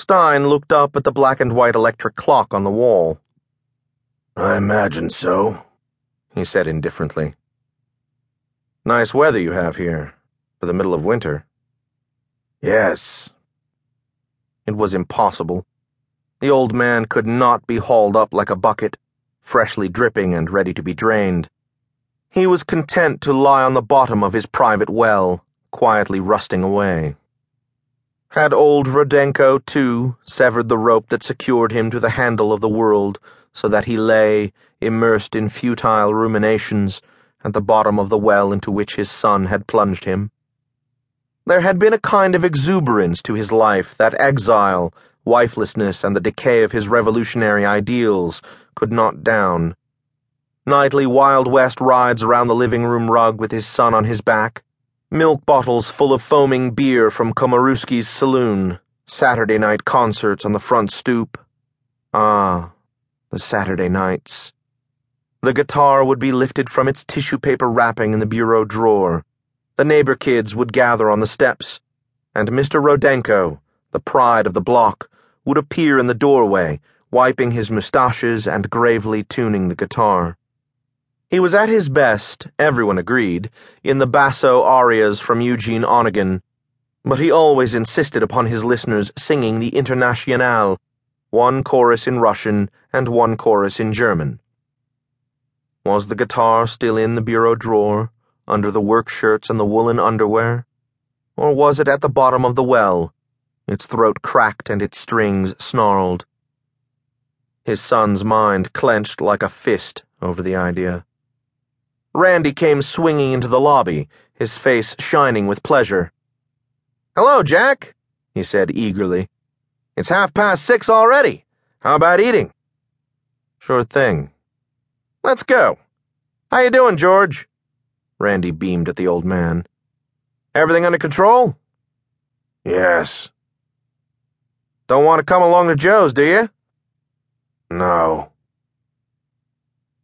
Stein looked up at the black and white electric clock on the wall. I imagine so, he said indifferently. Nice weather you have here, for the middle of winter. Yes. It was impossible. The old man could not be hauled up like a bucket, freshly dripping and ready to be drained. He was content to lie on the bottom of his private well, quietly rusting away. Had old Rodenko, too, severed the rope that secured him to the handle of the world so that he lay, immersed in futile ruminations, at the bottom of the well into which his son had plunged him? There had been a kind of exuberance to his life that exile, wifelessness, and the decay of his revolutionary ideals could not down. Nightly Wild West rides around the living room rug with his son on his back milk bottles full of foaming beer from Komaruski's saloon, Saturday night concerts on the front stoop. Ah, the Saturday nights. The guitar would be lifted from its tissue paper wrapping in the bureau drawer. The neighbor kids would gather on the steps, and Mr. Rodenko, the pride of the block, would appear in the doorway, wiping his mustaches and gravely tuning the guitar. He was at his best, everyone agreed, in the basso arias from Eugene Onegin, but he always insisted upon his listeners singing the Internationale, one chorus in Russian and one chorus in German. Was the guitar still in the bureau drawer, under the work shirts and the woolen underwear? Or was it at the bottom of the well, its throat cracked and its strings snarled? His son's mind clenched like a fist over the idea. Randy came swinging into the lobby, his face shining with pleasure. Hello, Jack, he said eagerly. It's half past six already. How about eating? Sure thing. Let's go. How you doing, George? Randy beamed at the old man. Everything under control? Yes. Don't want to come along to Joe's, do you? No.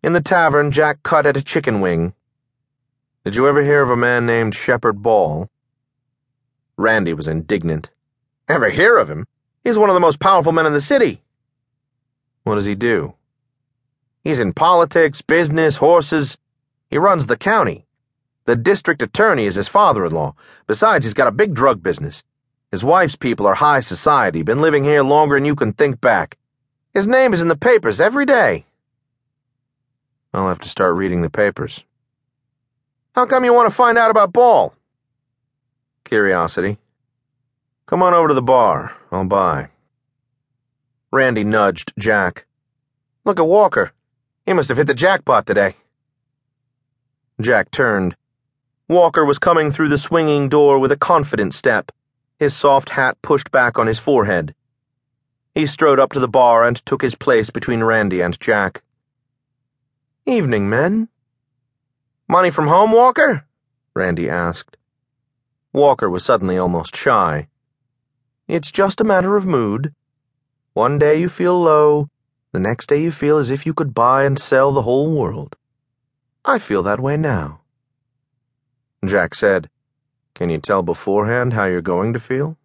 In the tavern, Jack cut at a chicken wing. Did you ever hear of a man named Shepard Ball? Randy was indignant. Ever hear of him? He's one of the most powerful men in the city. What does he do? He's in politics, business, horses. He runs the county. The district attorney is his father in law. Besides, he's got a big drug business. His wife's people are high society, been living here longer than you can think back. His name is in the papers every day. I'll have to start reading the papers. How come you want to find out about Ball? Curiosity. Come on over to the bar. I'll buy. Randy nudged Jack. Look at Walker. He must have hit the jackpot today. Jack turned. Walker was coming through the swinging door with a confident step, his soft hat pushed back on his forehead. He strode up to the bar and took his place between Randy and Jack. Evening, men. Money from home, Walker? Randy asked. Walker was suddenly almost shy. It's just a matter of mood. One day you feel low, the next day you feel as if you could buy and sell the whole world. I feel that way now. Jack said, Can you tell beforehand how you're going to feel?